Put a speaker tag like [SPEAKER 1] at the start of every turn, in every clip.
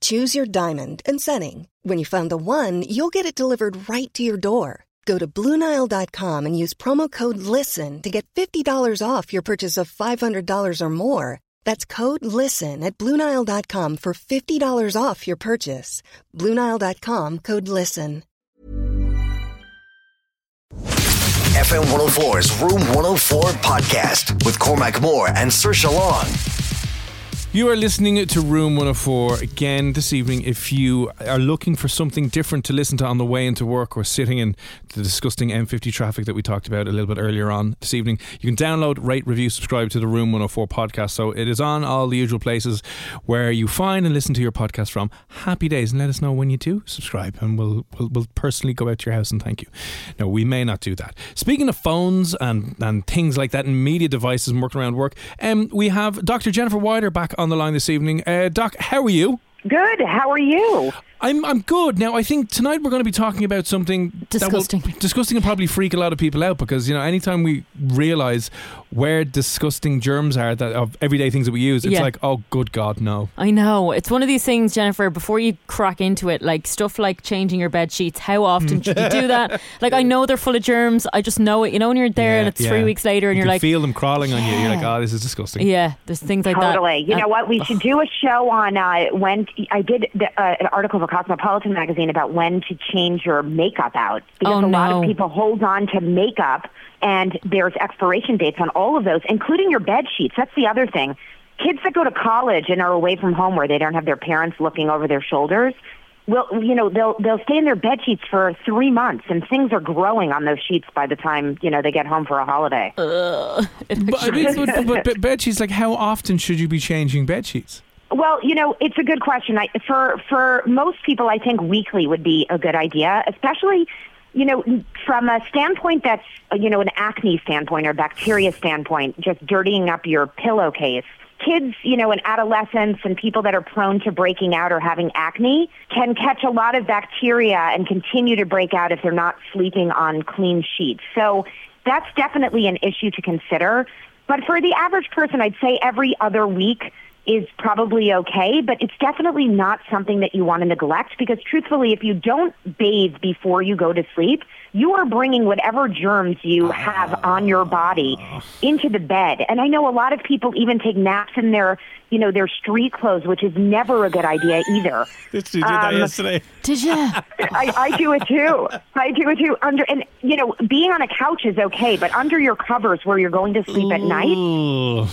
[SPEAKER 1] Choose your diamond and setting. When you find the one, you'll get it delivered right to your door. Go to Bluenile.com and use promo code LISTEN to get $50 off your purchase of $500 or more. That's code LISTEN at Bluenile.com for $50 off your purchase. Bluenile.com code LISTEN.
[SPEAKER 2] FM 104's Room 104 podcast with Cormac Moore and Saoirse Long.
[SPEAKER 3] You are listening to Room 104 again this evening. If you are looking for something different to listen to on the way into work or sitting in the disgusting M50 traffic that we talked about a little bit earlier on this evening, you can download, rate, review, subscribe to the Room 104 podcast. So it is on all the usual places where you find and listen to your podcast from. Happy days, and let us know when you do subscribe, and we'll we'll, we'll personally go out to your house and thank you. No, we may not do that. Speaking of phones and and things like that, and media devices and working around work, um, we have Dr. Jennifer Wider back on the line this evening. Uh, Doc, how are you?
[SPEAKER 4] Good. How are you?
[SPEAKER 3] I'm I'm good. Now I think tonight we're going to be talking about something
[SPEAKER 5] disgusting,
[SPEAKER 3] that will, disgusting, and probably freak a lot of people out because you know anytime we realize where disgusting germs are that of everyday things that we use, it's
[SPEAKER 6] Yeah.
[SPEAKER 3] like oh good god no.
[SPEAKER 6] I know. It's one of these things, Jennifer, before you crack into it, like stuff like changing your bed sheets, how often should you do that? Like, I know they're full of germs. I just know it. You know, when you're there and it's
[SPEAKER 3] Yeah.
[SPEAKER 6] three weeks later and
[SPEAKER 3] you
[SPEAKER 6] you're
[SPEAKER 3] can
[SPEAKER 6] like,
[SPEAKER 3] feel them crawling on you. You're like oh this is disgusting.
[SPEAKER 6] yeah, there's things like that.
[SPEAKER 4] Totally. You
[SPEAKER 6] Uh,
[SPEAKER 4] know what? We should do a show on uh, when I did the, uh, an article for Cosmopolitan magazine about when to change your makeup out because
[SPEAKER 6] Oh,
[SPEAKER 4] a lot
[SPEAKER 6] no.
[SPEAKER 4] of people hold on to makeup and there's expiration dates on all of those, including your bed sheets. That's the other thing. Kids that go to college and are away from home where they don't have their parents looking over their shoulders. Well, you know, they'll they'll stay in their bed sheets for three months, and things are growing on those sheets by the time you know they get home for a holiday.
[SPEAKER 6] Uh,
[SPEAKER 3] But, I mean, but, but, but bed sheets, like how often should you be changing bed sheets?
[SPEAKER 4] Well, you know, it's a good question. I, for for most people, I think weekly would be a good idea, especially, you know, from a standpoint that's, you know, an acne standpoint or bacteria standpoint, just dirtying up your pillowcase. Kids, you know, and adolescents and people that are prone to breaking out or having acne can catch a lot of bacteria and continue to break out if they're not sleeping on clean sheets. So that's definitely an issue to consider. But for the average person, I'd say every other week is probably okay, but it's definitely not something that you want to neglect because truthfully, if you don't bathe before you go to sleep, you are bringing whatever germs you ah. have on your body into the bed. And I know a lot of people even take naps in their, you know, their street clothes, which is never a good idea either.
[SPEAKER 3] This dude did that
[SPEAKER 4] Um,
[SPEAKER 3] yesterday.
[SPEAKER 6] Did you?
[SPEAKER 4] I, I do it too. I do it too. Under and you know, being on a couch is okay, but under your covers where you're going to sleep at night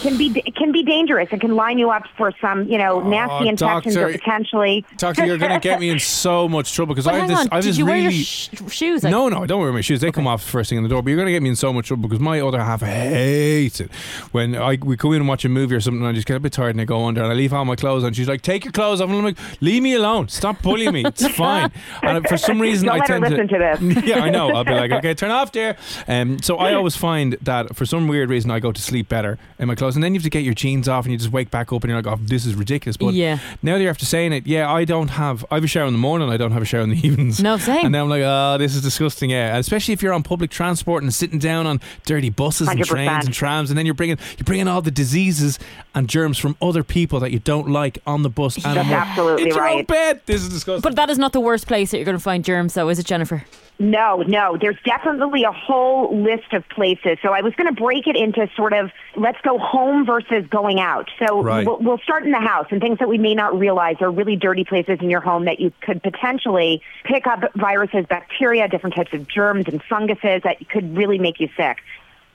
[SPEAKER 4] can be can be dangerous. It can line you up for some you know nasty
[SPEAKER 3] Oh,
[SPEAKER 4] infections or
[SPEAKER 3] doctor.
[SPEAKER 4] potentially.
[SPEAKER 3] Doctor, you're going to get me in so much trouble because I have
[SPEAKER 6] hang
[SPEAKER 3] this.
[SPEAKER 6] on,
[SPEAKER 3] I have
[SPEAKER 6] did
[SPEAKER 3] this
[SPEAKER 6] you wear your sh- shoes? Like,
[SPEAKER 3] No, no, I don't wear my shoes. They come off first thing in the door. But you're going to get me in so much trouble because my other half hates it. When I we go in and watch a movie or something, and I just get a bit tired and I go under and I leave all my clothes on. She's like, "Take your clothes off," and I'm like, "Leave me alone. Stop bullying me. It's fine." And for some reason,
[SPEAKER 4] Don't
[SPEAKER 3] I
[SPEAKER 4] let her
[SPEAKER 3] tend
[SPEAKER 4] listen to this.
[SPEAKER 3] yeah, I know. I'll be like, "Okay, turn off, dear." Um, so I always find that for some weird reason, I go to sleep better in my clothes, and then you have to get your jeans off, and you just wake back up, and you're like, "Oh, this is ridiculous." But
[SPEAKER 6] Yeah.
[SPEAKER 3] now that you're after saying it, yeah, I don't have. I have a shower in the morning. I don't have a shower in the evenings.
[SPEAKER 6] No, same.
[SPEAKER 3] And then I'm like, oh, this is disgusting. Yeah, And especially if you're on public transport and sitting down on dirty buses and
[SPEAKER 4] 100%.
[SPEAKER 3] trains and trams, and then you're bringing you're bringing all the diseases and germs from other people that you don't like on the bus. And
[SPEAKER 4] That's
[SPEAKER 3] I'm like,
[SPEAKER 4] absolutely
[SPEAKER 3] it's your own
[SPEAKER 4] right.
[SPEAKER 3] bed. This is disgusting.
[SPEAKER 6] But that is not the worst place that you're going to find germs, though, is it, Jennifer?
[SPEAKER 4] No, no. There's definitely a whole list of places. So I was going to break it into sort of let's go home versus going out. So
[SPEAKER 3] Right.
[SPEAKER 4] we'll, we'll start in the house and things that we may not realize are really dirty places in your home that you could potentially pick up viruses, bacteria, different types of germs and funguses that could really make you sick.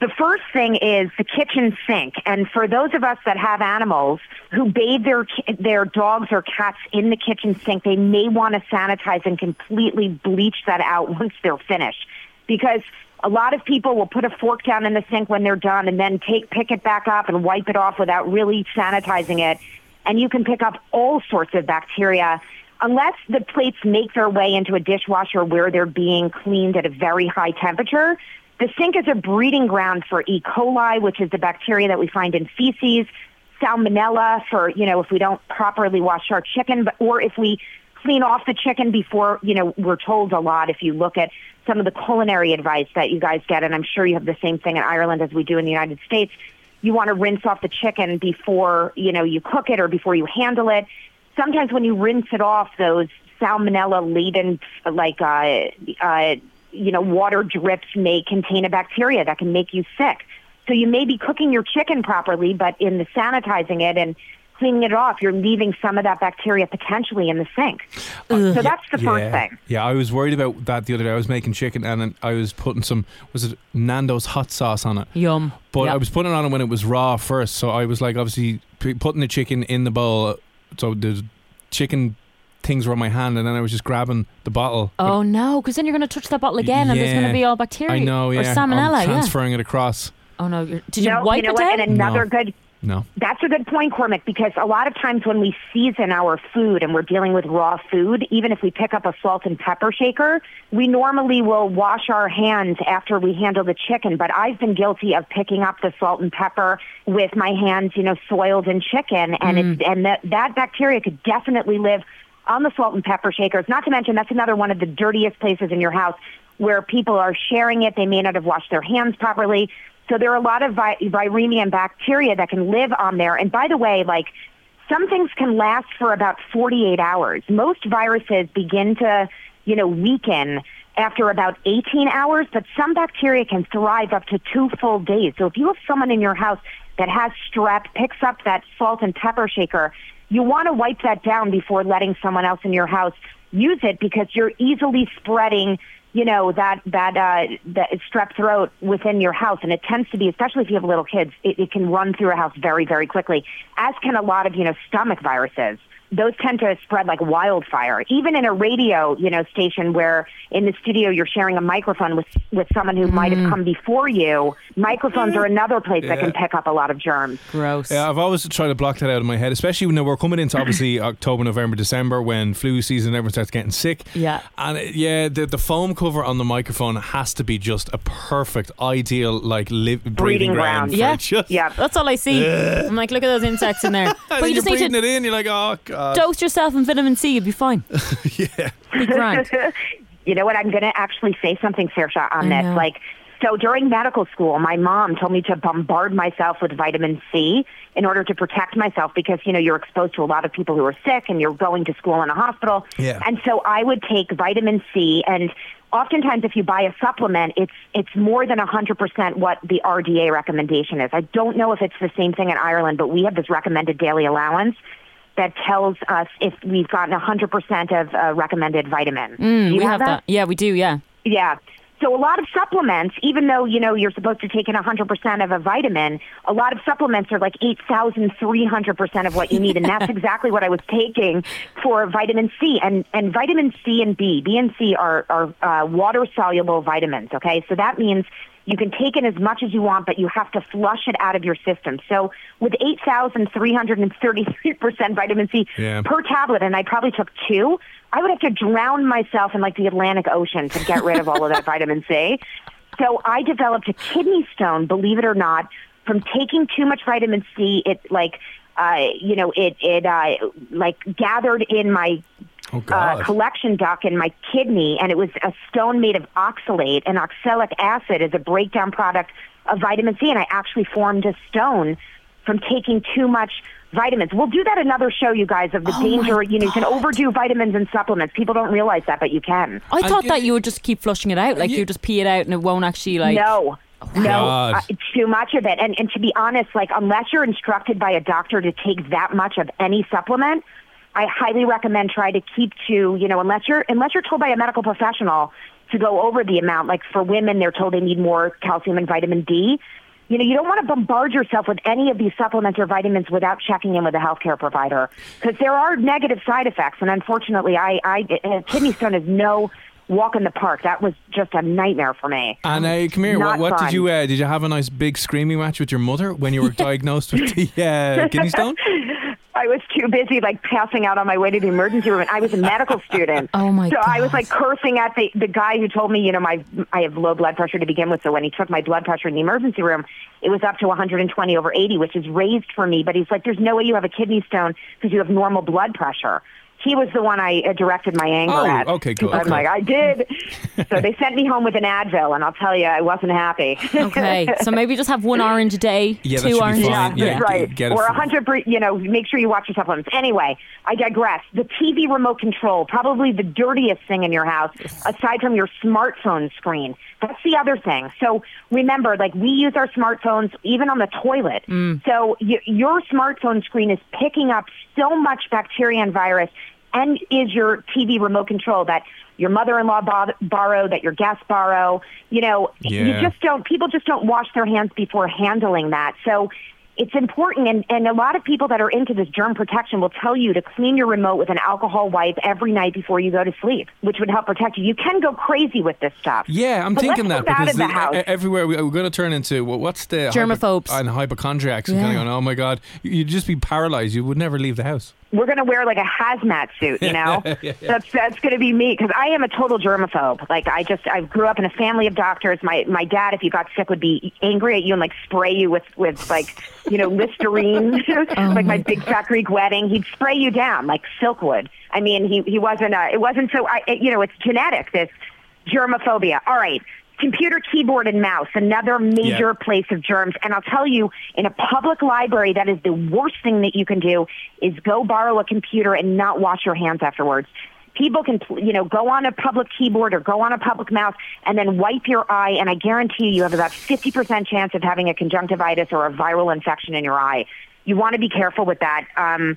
[SPEAKER 4] The first thing is the kitchen sink, and for those of us that have animals who bathe their their dogs or cats in the kitchen sink, they may want to sanitize and completely bleach that out once they're finished, because a lot of people will put a fork down in the sink when they're done, and then take pick it back up and wipe it off without really sanitizing it, and you can pick up all sorts of bacteria. Unless the plates make their way into a dishwasher where they're being cleaned at a very high temperature, the sink is a breeding ground for E. coli, which is the bacteria that we find in feces, salmonella for, you know, if we don't properly wash our chicken, but, or if we clean off the chicken before, you know, we're told a lot if you look at some of the culinary advice that you guys get, and I'm sure you have the same thing in Ireland as we do in the United States. You want to rinse off the chicken before, you know, you cook it or before you handle it. Sometimes when you rinse it off, those salmonella laden, like, uh, uh, you know, water drips may contain a bacteria that can make you sick. So you may be cooking your chicken properly, but in the sanitizing it and cleaning it off, you're leaving some of that bacteria potentially in the sink. So that's the first
[SPEAKER 3] yeah.
[SPEAKER 4] thing.
[SPEAKER 3] Yeah, I was worried about that the other day. I was making chicken and I was putting some was it Nando's hot sauce on it.
[SPEAKER 6] Yum.
[SPEAKER 3] But
[SPEAKER 6] Yep.
[SPEAKER 3] I was putting it on it when it was raw first, so I was like obviously putting the chicken in the bowl. So the chicken things were on my hand, and then I was just grabbing the bottle.
[SPEAKER 6] Oh no, because then you're going to touch that bottle again, and there's going to be all bacteria.
[SPEAKER 3] I know, yeah.
[SPEAKER 6] Or salmonella.
[SPEAKER 3] I'm
[SPEAKER 6] yeah.
[SPEAKER 3] transferring it across.
[SPEAKER 6] Oh no, you're, did you
[SPEAKER 4] no,
[SPEAKER 6] wipe
[SPEAKER 4] you know
[SPEAKER 6] it
[SPEAKER 4] what?
[SPEAKER 6] down?
[SPEAKER 4] And another
[SPEAKER 3] No.
[SPEAKER 4] good
[SPEAKER 3] No.
[SPEAKER 4] That's a good point, Cormac, because a lot of times when we season our food and we're dealing with raw food, even if we pick up a salt and pepper shaker, we normally will wash our hands after we handle the chicken. But I've been guilty of picking up the salt and pepper with my hands, you know, soiled in chicken, and it's, mm. and that that bacteria could definitely live on the salt and pepper shakers. Not to mention that's another one of the dirtiest places in your house where people are sharing it. They may not have washed their hands properly. So there are a lot of vi- viremia and bacteria that can live on there. And by the way, like some things can last for about 48 hours. Most viruses begin to, you know, weaken after about 18 hours, but some bacteria can thrive up to two full days. So if you have someone in your house that has strep, picks up that salt and pepper shaker, you want to wipe that down before letting someone else in your house use it because you're easily spreading you know that that uh that strep throat within your house. And it tends to be especially if you have little kids it, it can run through a house very very quickly as can a lot of you know stomach viruses those tend to spread like wildfire even in a radio you know station where in the studio you're sharing a microphone with with someone who might have come before you microphones are another place that can pick up a lot of germs
[SPEAKER 6] Gross.
[SPEAKER 3] Yeah, I've always tried to block that out of my head, especially when we're coming into obviously October, November, December when flu season, everyone starts getting sick.
[SPEAKER 6] Yeah.
[SPEAKER 3] and uh, yeah, the the foam cover on the microphone has to be just a perfect, ideal like live, breeding,
[SPEAKER 4] Breeding
[SPEAKER 3] ground.
[SPEAKER 4] ground.
[SPEAKER 6] Yeah.
[SPEAKER 3] just,
[SPEAKER 4] yeah
[SPEAKER 6] That's all I see. I'm like, look at those insects in there. But
[SPEAKER 3] then
[SPEAKER 6] you
[SPEAKER 3] you're
[SPEAKER 6] just need
[SPEAKER 3] breathing
[SPEAKER 6] to
[SPEAKER 3] it in. You're like, oh god.
[SPEAKER 6] Uh, dose yourself in vitamin C. You'll be fine.
[SPEAKER 3] yeah.
[SPEAKER 6] Be grand.
[SPEAKER 4] you know what? I'm going to actually say something, Saoirse, on
[SPEAKER 6] I
[SPEAKER 4] this.
[SPEAKER 6] know.
[SPEAKER 4] Like, so during medical school, my mom told me to bombard myself with vitamin C in order to protect myself because, you know, you're exposed to a lot of people who are sick and you're going to school in a hospital.
[SPEAKER 3] Yeah.
[SPEAKER 4] And so I would take vitamin C and oftentimes if you buy a supplement, it's it's more than 100% what the RDA recommendation is. I don't know if it's the same thing in Ireland, but we have this recommended daily allowance that tells us if we've gotten 100% of uh, recommended vitamin.
[SPEAKER 6] Mm, we have that? Yeah, we do. Yeah.
[SPEAKER 4] yeah. So a lot of supplements, even though, you know, you're supposed to take in 100% of a vitamin, a lot of supplements are like 8,300% of what you need. And that's exactly what I was taking for vitamin C. And, and vitamin C and B, B and C are, are uh, water-soluble vitamins, okay? So that means you can take in as much as you want, but you have to flush it out of your system. So with 8,333% vitamin C
[SPEAKER 3] Yeah.
[SPEAKER 4] per tablet, and I probably took two, I would have to drown myself in like the Atlantic Ocean to get rid of all of that vitamin C. So I developed a kidney stone, believe it or not, from taking too much vitamin C. It like, uh, you know, it it uh, like gathered in my
[SPEAKER 3] Oh
[SPEAKER 4] uh, collection duct in my kidney, and it was a stone made of oxalate, and oxalic acid is a breakdown product of vitamin C, and I actually formed a stone from taking too much vitamins. We'll do that another show, you guys, of the
[SPEAKER 6] Oh
[SPEAKER 4] danger. You know, you can overdo vitamins and supplements. People don't realize that, but you can.
[SPEAKER 6] I thought
[SPEAKER 3] you-
[SPEAKER 6] that you would just keep flushing it out, like
[SPEAKER 3] you-
[SPEAKER 6] you just pee it out and it won't actually like.
[SPEAKER 4] no. No, uh, too much of it. And, and to be honest, like unless you're instructed by a doctor to take that much of any supplement, I highly recommend try to keep to, you know, unless you're unless you're told by a medical professional to go over the amount. Like for women, they're told they need more calcium and vitamin D. You know, you don't want to bombard yourself with any of these supplements or vitamins without checking in with a healthcare provider because there are negative side effects. And unfortunately, I, I a kidney stone is no walk in the park. That was just a nightmare for me.
[SPEAKER 3] And uh, come here, what, what did you uh, did you have a nice big screaming match with your mother when you were diagnosed with the uh, kidney stone?
[SPEAKER 4] I was too busy like passing out on my way to the emergency room. And I was a medical student.
[SPEAKER 6] Oh, my
[SPEAKER 4] So I was like cursing at the the guy who told me, you know, my I have low blood pressure to begin with. So when he took my blood pressure in the emergency room, it was up to 120 over 80, which is raised for me. But he's like, "There's no way you have a kidney stone because you have normal blood pressure." He was the one I uh, directed my anger
[SPEAKER 3] Oh,
[SPEAKER 4] at.
[SPEAKER 3] okay, good,
[SPEAKER 4] I'm
[SPEAKER 3] okay.
[SPEAKER 4] like, I did. so they sent me home with an Advil, and I'll tell you, I wasn't happy.
[SPEAKER 6] Okay, so maybe just have one orange a day,
[SPEAKER 3] Yeah, that
[SPEAKER 6] two
[SPEAKER 3] should be
[SPEAKER 6] oranges.
[SPEAKER 3] fine. Yeah,
[SPEAKER 4] that's
[SPEAKER 3] g-
[SPEAKER 4] right.
[SPEAKER 3] get it
[SPEAKER 4] or a hundred, per- you know, make sure you watch your supplements. Anyway, I digress. The TV remote control, probably the dirtiest thing in your house, aside from your smartphone screen. That's the other thing. So remember, like we use our smartphones even on the toilet. So y- your smartphone screen is picking up so much bacteria and virus, and is your TV remote control that your mother-in-law bo- borrow, that your guests borrow. You know, you just don't people just don't wash their hands before handling that. So it's important and, and a lot of people that are into this germ protection will tell you to clean your remote with an alcohol wipe every night before you go to sleep, which would help protect you. You can go crazy with this stuff.
[SPEAKER 3] Yeah, I'm
[SPEAKER 4] But
[SPEAKER 3] thinking that because
[SPEAKER 4] the
[SPEAKER 3] the- everywhere we, we're going to turn into well, what's the
[SPEAKER 6] Germaphobes.
[SPEAKER 3] hypo- and hypochondriacs and kind
[SPEAKER 6] Yeah.
[SPEAKER 3] of going, oh my god, you'd just be paralyzed. You would never leave the house.
[SPEAKER 4] We're going to wear like a hazmat suit, you know? That's that's going to be me because I am a total germaphobe. Like I just I grew up in a family of doctors. My my dad, if you got sick, would be angry at you and like spray you with with like you know Listerine, like my big fat Greek wedding. He'd spray you down like Silkwood. I mean, he he wasn't uh, it wasn't so I it- you know it's genetic this germophobia. All right. Computer keyboard and mouse, another major
[SPEAKER 3] Yeah.
[SPEAKER 4] place of germs. And I'll tell you, in a public library, that is the worst thing that you can do is go borrow a computer and not wash your hands afterwards. People can, you know, go on a public keyboard or go on a public mouse and then wipe your eye, and I guarantee you, you have about 50% chance of having a conjunctivitis or a viral infection in your eye. You want to be careful with that. Um,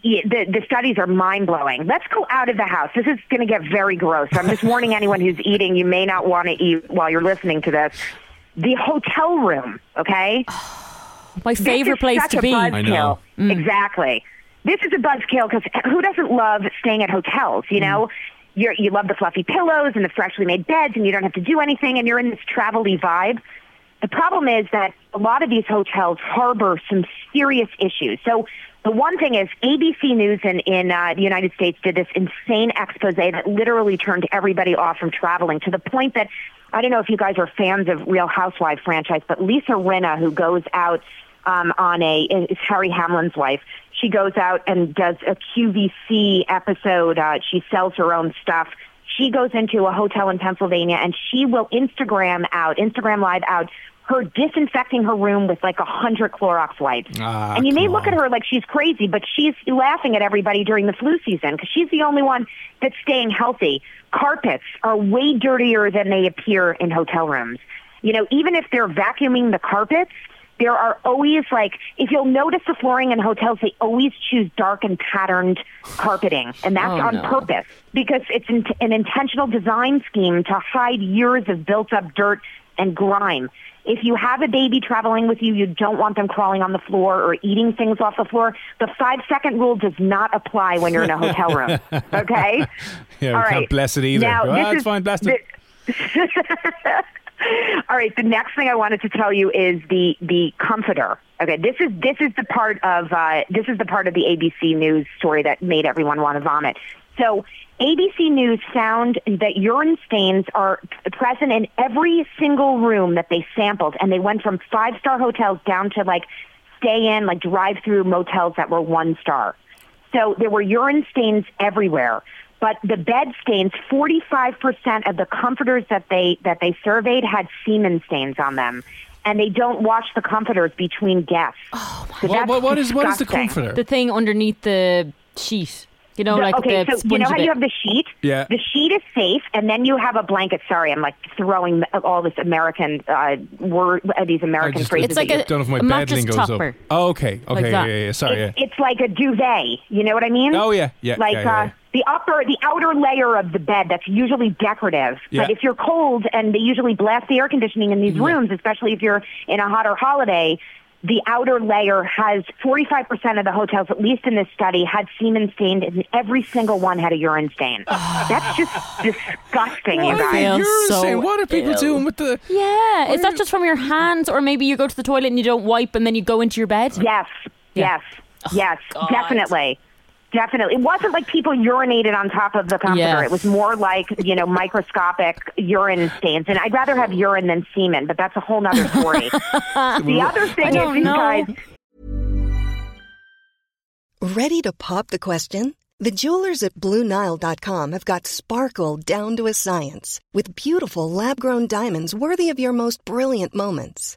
[SPEAKER 4] the, the studies are mind blowing. Let's go out of the house. This is going to get very gross. I'm just warning anyone who's eating, you may not want to eat while you're listening to this. The hotel room, okay?
[SPEAKER 6] My favorite
[SPEAKER 4] This is
[SPEAKER 6] place
[SPEAKER 4] such
[SPEAKER 6] to
[SPEAKER 4] a
[SPEAKER 6] be.
[SPEAKER 4] buzzkill.
[SPEAKER 3] I know. Mm.
[SPEAKER 4] Exactly. This is a buzzkill because who doesn't love staying at hotels? You mm. know, you're, you love the fluffy pillows and the freshly made beds, and you don't have to do anything, and you're in this travel-y vibe. The problem is that a lot of these hotels harbor some serious issues. So the one thing is ABC News in, in uh, the United States did this insane expose that literally turned everybody off from traveling to the point that I don't know if you guys are fans of Real Housewife franchise, but Lisa Rinna, who goes out um, on a is Harry Hamlin's wife. She goes out and does a QVC episode. Uh, she sells her own stuff. She goes into a hotel in Pennsylvania and she will Instagram out, Instagram live out her disinfecting her room with like a hundred Clorox wipes.
[SPEAKER 3] Ah,
[SPEAKER 4] and you may look at her like she's crazy, but she's laughing at everybody during the flu season because she's the only one that's staying healthy. Carpets are way dirtier than they appear in hotel rooms. You know, even if they're vacuuming the carpets, there are always like if you'll notice the flooring in hotels, they always choose dark and patterned carpeting, and that's
[SPEAKER 6] Oh,
[SPEAKER 4] on
[SPEAKER 6] no.
[SPEAKER 4] purpose because it's an, an intentional design scheme to hide years of built-up dirt and grime. If you have a baby traveling with you, you don't want them crawling on the floor or eating things off the floor. The five-second rule does not apply when you're in a hotel room. Okay.
[SPEAKER 3] Yeah,
[SPEAKER 4] All
[SPEAKER 3] we can't bless it either.
[SPEAKER 4] Now, this
[SPEAKER 3] it's
[SPEAKER 4] is
[SPEAKER 3] fine, bless it.
[SPEAKER 4] All right. The next thing I wanted to tell you is the the comforter. Okay. This is this is the part of uh, this is the part of the ABC News story that made everyone want to vomit. So ABC News found that urine stains are present in every single room that they sampled, and they went from five star hotels down to like stay in like drive through motels that were one star. So there were urine stains everywhere. But the bed stains, 45% of the comforters that they that they surveyed had semen stains on them. And they don't wash the comforters between guests. Oh my
[SPEAKER 3] What, what, what is what is the comforter?
[SPEAKER 6] The thing underneath the sheet. You know,
[SPEAKER 4] The-
[SPEAKER 6] like
[SPEAKER 4] okay,
[SPEAKER 6] the
[SPEAKER 4] so you know how
[SPEAKER 6] spongy
[SPEAKER 4] you have the sheet?
[SPEAKER 3] Yeah.
[SPEAKER 4] The sheet is safe, and then you have a blanket. Sorry, I'm like throwing all this American uh, word, uh, these American
[SPEAKER 3] just
[SPEAKER 4] phrases.
[SPEAKER 6] It's like
[SPEAKER 4] at you.
[SPEAKER 6] a-
[SPEAKER 3] don't know if my
[SPEAKER 6] a
[SPEAKER 3] bed
[SPEAKER 6] mattress
[SPEAKER 3] lingo's up.
[SPEAKER 6] topper.
[SPEAKER 3] Oh, okay, okay,
[SPEAKER 6] Like
[SPEAKER 3] yeah, yeah, yeah. Sorry, yeah.
[SPEAKER 4] It's, it's like a duvet. You know what I mean?
[SPEAKER 3] Oh yeah, yeah,
[SPEAKER 4] Like
[SPEAKER 3] yeah, yeah,
[SPEAKER 4] uh,
[SPEAKER 3] yeah.
[SPEAKER 4] the upper, the outer layer of the bed that's usually decorative.
[SPEAKER 3] Yeah.
[SPEAKER 4] But if you're cold and they usually blast the air conditioning in these rooms, especially if you're in a hotter holiday, the outer layer has 45% of the hotels, at least in this study, had semen stained, and every single one had a urine stain. Ah. That's just disgusting, you guys.
[SPEAKER 6] feel
[SPEAKER 3] you're
[SPEAKER 6] so
[SPEAKER 3] saying, what are people
[SPEAKER 6] ill.
[SPEAKER 3] doing with the?
[SPEAKER 6] Yeah, is that just from your hands, or maybe you go to the toilet and you don't wipe, and then you go into your bed?
[SPEAKER 4] Yes,
[SPEAKER 6] Yeah.
[SPEAKER 4] yes, yes, oh,
[SPEAKER 6] God.
[SPEAKER 4] definitely. Definitely. It wasn't like people urinated on top of the comforter.
[SPEAKER 6] Yeah.
[SPEAKER 4] It was more like, you know, microscopic urine stains. And I'd rather have urine than semen, but that's a whole nother story. the other thing is, you guys,
[SPEAKER 1] Ready to pop the question? The jewelers at BlueNile.com have got sparkle down to a science with beautiful lab grown diamonds worthy of your most brilliant moments.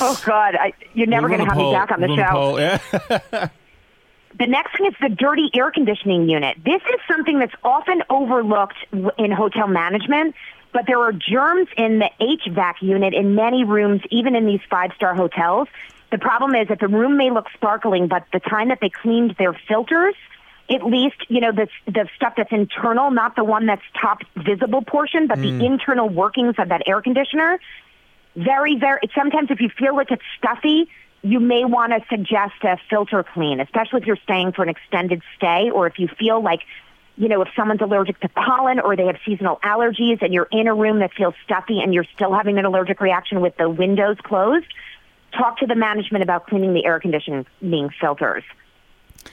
[SPEAKER 4] oh God, I, you're never going to have me back on the show.
[SPEAKER 3] Yeah.
[SPEAKER 4] The next thing is the dirty air conditioning unit. This is something that's often overlooked in hotel management, but there are germs in the HVAC unit in many rooms, even in these five star hotels. The problem is that the room may look sparkling, but the time that they cleaned their filters, at least, you know, the, the stuff that's internal, not the one that's top visible portion, but the internal workings of that air conditioner, very, very, sometimes if you feel like it's stuffy, you may want to suggest a filter clean, especially if you're staying for an extended stay or if you feel like, you know, if someone's allergic to pollen or they have seasonal allergies and you're in a room that feels stuffy and you're still having an allergic reaction with the windows closed, talk to the management about cleaning the air conditioning filters.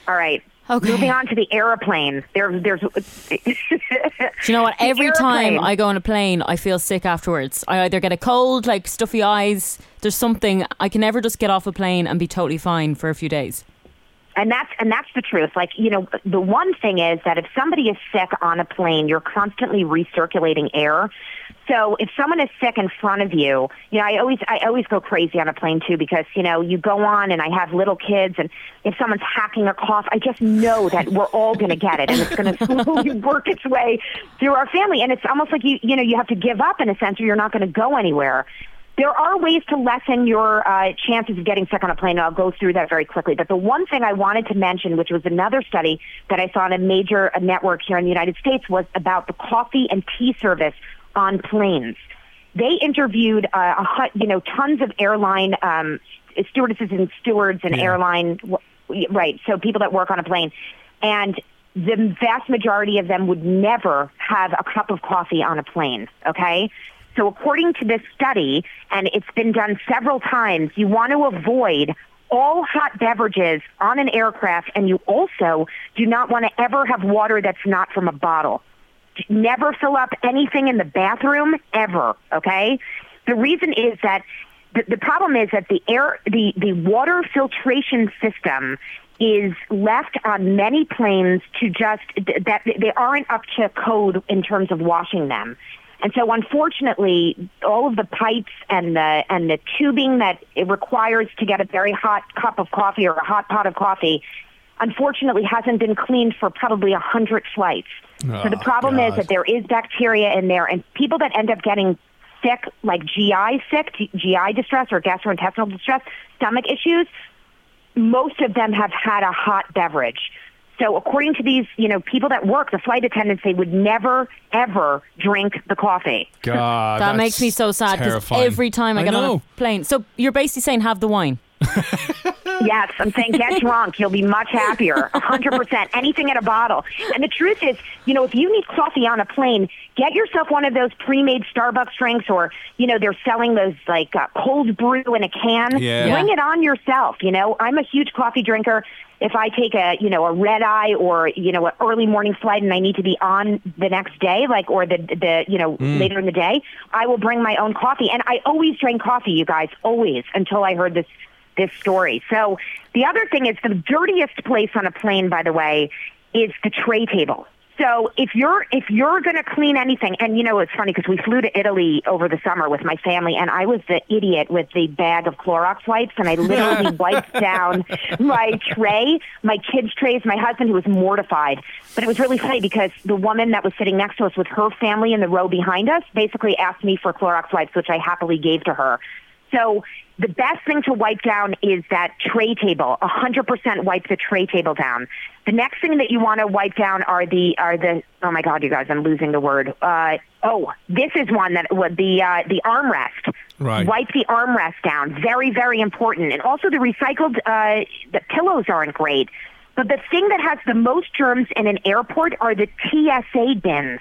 [SPEAKER 4] All right.
[SPEAKER 6] Okay.
[SPEAKER 4] Moving on to the airplane. There, there's.
[SPEAKER 6] Do you know what? Every time. I go on a plane, I feel sick afterwards. I either get a cold, like stuffy eyes. There's something I can never just get off a plane and be totally fine for a few days.
[SPEAKER 4] And that's and that's the truth. Like you know, the one thing is that if somebody is sick on a plane, you're constantly recirculating air. So if someone is sick in front of you, you know, I always I always go crazy on a plane too because you know you go on and I have little kids and if someone's hacking a cough, I just know that we're all going to get it and it's going to slowly work its way through our family. And it's almost like you you know you have to give up in a sense or you're not going to go anywhere. There are ways to lessen your uh, chances of getting sick on a plane. and I'll go through that very quickly. But the one thing I wanted to mention, which was another study that I saw on a major uh, network here in the United States, was about the coffee and tea service on planes. They interviewed, uh, a, you know, tons of airline um, stewardesses and stewards and airline, right? So people that work on a plane, and the vast majority of them would never have a cup of coffee on a plane. Okay. So according to this study, and it's been done several times, you want to avoid all hot beverages on an aircraft, and you also do not want to ever have water that's not from a bottle. Never fill up anything in the bathroom ever. Okay. The reason is that the, the problem is that the air, the, the water filtration system is left on many planes to just that they aren't up to code in terms of washing them. And so unfortunately, all of the pipes and the and the tubing that it requires to get a very hot cup of coffee or a hot pot of coffee unfortunately hasn't been cleaned for probably a hundred flights. so the
[SPEAKER 3] Oh,
[SPEAKER 4] problem is that there is bacteria in there and people that end up getting sick, like GI sick, GI distress or gastrointestinal distress, stomach issues, most of them have had a hot beverage. So according to these, you know, people that work, the flight attendants, they would never ever drink the coffee.
[SPEAKER 3] God,
[SPEAKER 6] that
[SPEAKER 3] that's
[SPEAKER 6] makes me so sad because
[SPEAKER 3] terrifying.
[SPEAKER 6] every time I
[SPEAKER 3] I
[SPEAKER 6] get on a plane. So you're basically saying have the wine.
[SPEAKER 4] Yes, I'm saying get drunk. You'll be much happier. 100%. Anything in a bottle. And the truth is, you know, if you need coffee on a plane, get yourself one of those pre-made Starbucks drinks or, you know, they're selling those like uh, cold brew in a can.
[SPEAKER 3] Yeah.
[SPEAKER 4] Bring it on yourself. You know, I'm a huge coffee drinker. If I take a, you know, a red eye or, you know, an early morning flight and I need to be on the next day, like, or the, the, you know, mm. later in the day, I will bring my own coffee. And I always drank coffee, you guys, always, until I heard this this story. So the other thing is the dirtiest place on a plane, by the way, is the tray table. So if you're if you're going to clean anything, and you know it's funny because we flew to Italy over the summer with my family, and I was the idiot with the bag of Clorox wipes, and I literally wiped down my tray, my kids' trays, my husband who was mortified. But it was really funny because the woman that was sitting next to us with her family in the row behind us basically asked me for Clorox wipes, which I happily gave to her. So the best thing to wipe down is that tray table. Hundred percent wipe the tray table down. The next thing that you want to wipe down are the are the oh my god, you guys, I'm losing the word. Uh, oh, this is one that would the uh, the armrest.
[SPEAKER 3] Right.
[SPEAKER 4] Wipe the armrest down. Very very important. And also the recycled uh, the pillows aren't great. But the thing that has the most germs in an airport are the TSA bins.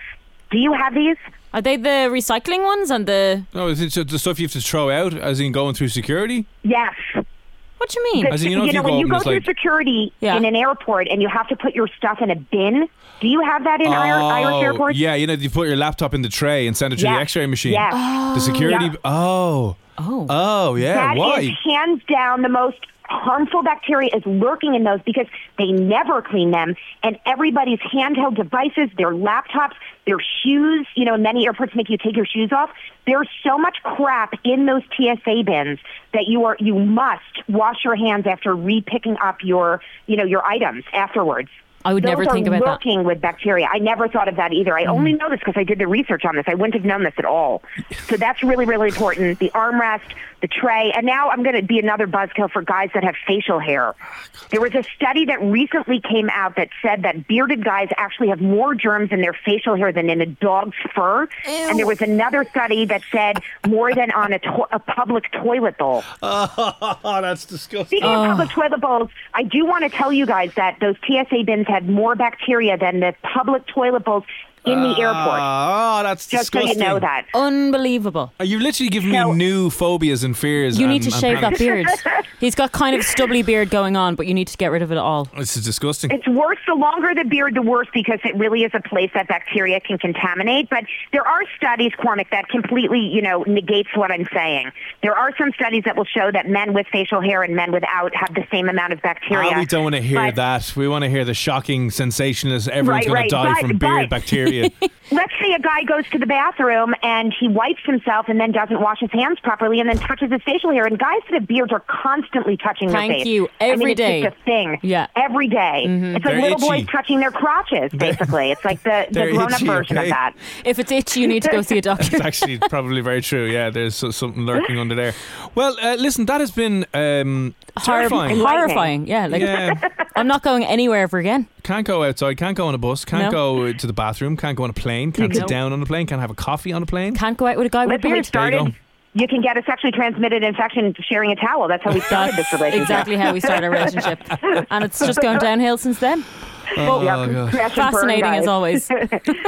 [SPEAKER 4] Do you have these?
[SPEAKER 6] Are they the recycling ones and the?
[SPEAKER 3] No, is it just the stuff you have to throw out, as in going through security?
[SPEAKER 4] Yes.
[SPEAKER 6] What do you mean?
[SPEAKER 3] As in, you know, if you
[SPEAKER 4] when you go through
[SPEAKER 3] like-
[SPEAKER 4] security
[SPEAKER 6] Yeah.
[SPEAKER 4] in an airport and you have to put your stuff in a bin, do you have that in Ir- Irish oh, airports?
[SPEAKER 3] Oh, yeah, you know, you put your laptop in the tray and send it through the X-ray machine.
[SPEAKER 4] Yes. Oh.
[SPEAKER 3] The security.
[SPEAKER 4] Yeah.
[SPEAKER 3] Oh.
[SPEAKER 6] Oh.
[SPEAKER 3] Oh, yeah.
[SPEAKER 4] That
[SPEAKER 3] Why?
[SPEAKER 4] is hands down the most harmful bacteria is lurking in those because they never clean them and everybody's handheld devices, their laptops, their shoes, you know, many airports make you take your shoes off. There's so much crap in those TSA bins that you are you must wash your hands after re-picking up your, you know, your items afterwards.
[SPEAKER 6] I would
[SPEAKER 4] Those
[SPEAKER 6] never
[SPEAKER 4] are
[SPEAKER 6] think about that.
[SPEAKER 4] lurking with bacteria. I never thought of that either. I only mm. know this because I did the research on this. I wouldn't have known this at all. So that's really, really important. The armrest, the tray, and now I'm going to be another buzzkill for guys that have facial hair. Oh, there was a study that recently came out that said that bearded guys actually have more germs in their facial hair than in a dog's fur. And there was another study that said more than on a, to- a public toilet bowl.
[SPEAKER 3] Oh, that's disgusting.
[SPEAKER 4] Speaking of oh. public toilet bowls, I do want to tell you guys that those TSA bins had more bacteria than the public toilet bowls in the airport.
[SPEAKER 3] Oh, that's
[SPEAKER 4] Just so
[SPEAKER 3] disgusting.
[SPEAKER 4] you know that.
[SPEAKER 6] Unbelievable.
[SPEAKER 3] Are you literally giving
[SPEAKER 4] So-
[SPEAKER 3] me new phobias and fears?
[SPEAKER 6] You
[SPEAKER 3] and-
[SPEAKER 6] need to
[SPEAKER 3] and
[SPEAKER 6] shave that
[SPEAKER 3] panic?
[SPEAKER 6] beard. He's got kind of stubbly beard going on, but you need to get rid of it all.
[SPEAKER 3] This is disgusting.
[SPEAKER 4] It's worse. The longer the beard, the worse because it really is a place that bacteria can contaminate. But there are studies, Cormac, that completely, you know, negates what I'm saying. There are some studies that will show that men with facial hair and men without have the same amount of bacteria.
[SPEAKER 3] Ah, we don't want to hear
[SPEAKER 4] But
[SPEAKER 3] that. We want to hear the shocking, sensationalist. Everyone's
[SPEAKER 4] Right,
[SPEAKER 3] going
[SPEAKER 4] right.
[SPEAKER 3] to die
[SPEAKER 4] But-
[SPEAKER 3] from beard
[SPEAKER 4] but-
[SPEAKER 3] bacteria.
[SPEAKER 4] Let's say a guy goes to the bathroom and he wipes himself and then doesn't wash his hands properly and then touches his facial hair. And guys that have beards are constantly touching
[SPEAKER 6] Thank
[SPEAKER 4] their face.
[SPEAKER 6] you.
[SPEAKER 4] I mean,
[SPEAKER 6] Every
[SPEAKER 4] it's just a thing.
[SPEAKER 6] Yeah. Mm-hmm.
[SPEAKER 4] Every day. It's like
[SPEAKER 3] They're
[SPEAKER 4] little boys touching their crotches, basically. it's like the, the grown up version
[SPEAKER 3] okay?
[SPEAKER 4] of that.
[SPEAKER 6] If it's itchy, you need to go see a doctor.
[SPEAKER 3] It's actually probably very true. Yeah, there's so- something lurking under there. Well, uh, listen, that has been um,
[SPEAKER 6] Horri-
[SPEAKER 3] terrifying.
[SPEAKER 6] horrifying. Yeah, like
[SPEAKER 3] Yeah.
[SPEAKER 6] I'm not going anywhere ever again.
[SPEAKER 3] Can't go outside, can't go on a bus, can't
[SPEAKER 6] No.
[SPEAKER 3] go to the bathroom, can't go on a plane, can't
[SPEAKER 6] No.
[SPEAKER 3] sit down on a plane, can't have a coffee on a plane.
[SPEAKER 6] Can't go out with a guy with a
[SPEAKER 4] Listen, we
[SPEAKER 6] beard.
[SPEAKER 4] started.
[SPEAKER 3] go.
[SPEAKER 4] You can get a sexually transmitted infection sharing a towel. That's how we started this relationship.
[SPEAKER 6] exactly how we started our relationship, and it's just gone downhill since then.
[SPEAKER 3] Oh,
[SPEAKER 4] Yep.
[SPEAKER 3] God.
[SPEAKER 4] Crash and burn,
[SPEAKER 6] Fascinating as always.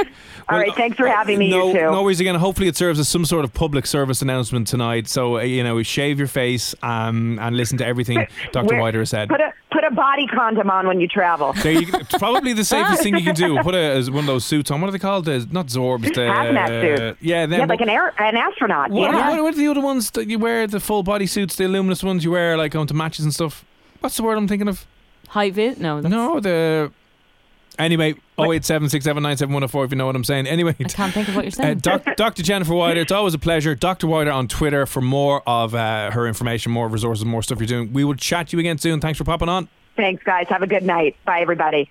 [SPEAKER 4] All right, thanks for having me,
[SPEAKER 3] no,
[SPEAKER 4] you two.
[SPEAKER 3] no worries again. Hopefully, it serves as some sort of public service announcement tonight. So uh, you know, shave your face um, and listen to everything Dr.
[SPEAKER 4] Wear-
[SPEAKER 3] Wider has said.
[SPEAKER 4] Put a put a body condom on when you travel.
[SPEAKER 3] There you, probably the safest thing you can do. Put a as one of those suits on. What are they called? The, not Zorbs. The,
[SPEAKER 4] Hazmat suit.
[SPEAKER 3] Yeah, them,
[SPEAKER 4] yeah, like an air, an astronaut.
[SPEAKER 3] What,
[SPEAKER 4] yeah.
[SPEAKER 3] what, what are the other ones that you wear? The full body suits, the luminous ones you wear, like onto matches and stuff. What's the word I'm thinking of?
[SPEAKER 6] High vis? No,
[SPEAKER 3] No, the. Anyway, 087679710 if you know what I'm saying. Anyway,
[SPEAKER 6] I can't think of what you're
[SPEAKER 3] uh,
[SPEAKER 6] saying.
[SPEAKER 3] doc, Dr. Jennifer Wider, it's always a pleasure. Dr. Wider on Twitter for more of uh, her information, more resources, more stuff you're doing. We will chat to you again soon. Thanks for popping on.
[SPEAKER 4] Thanks, guys. Have a good night. Bye, everybody.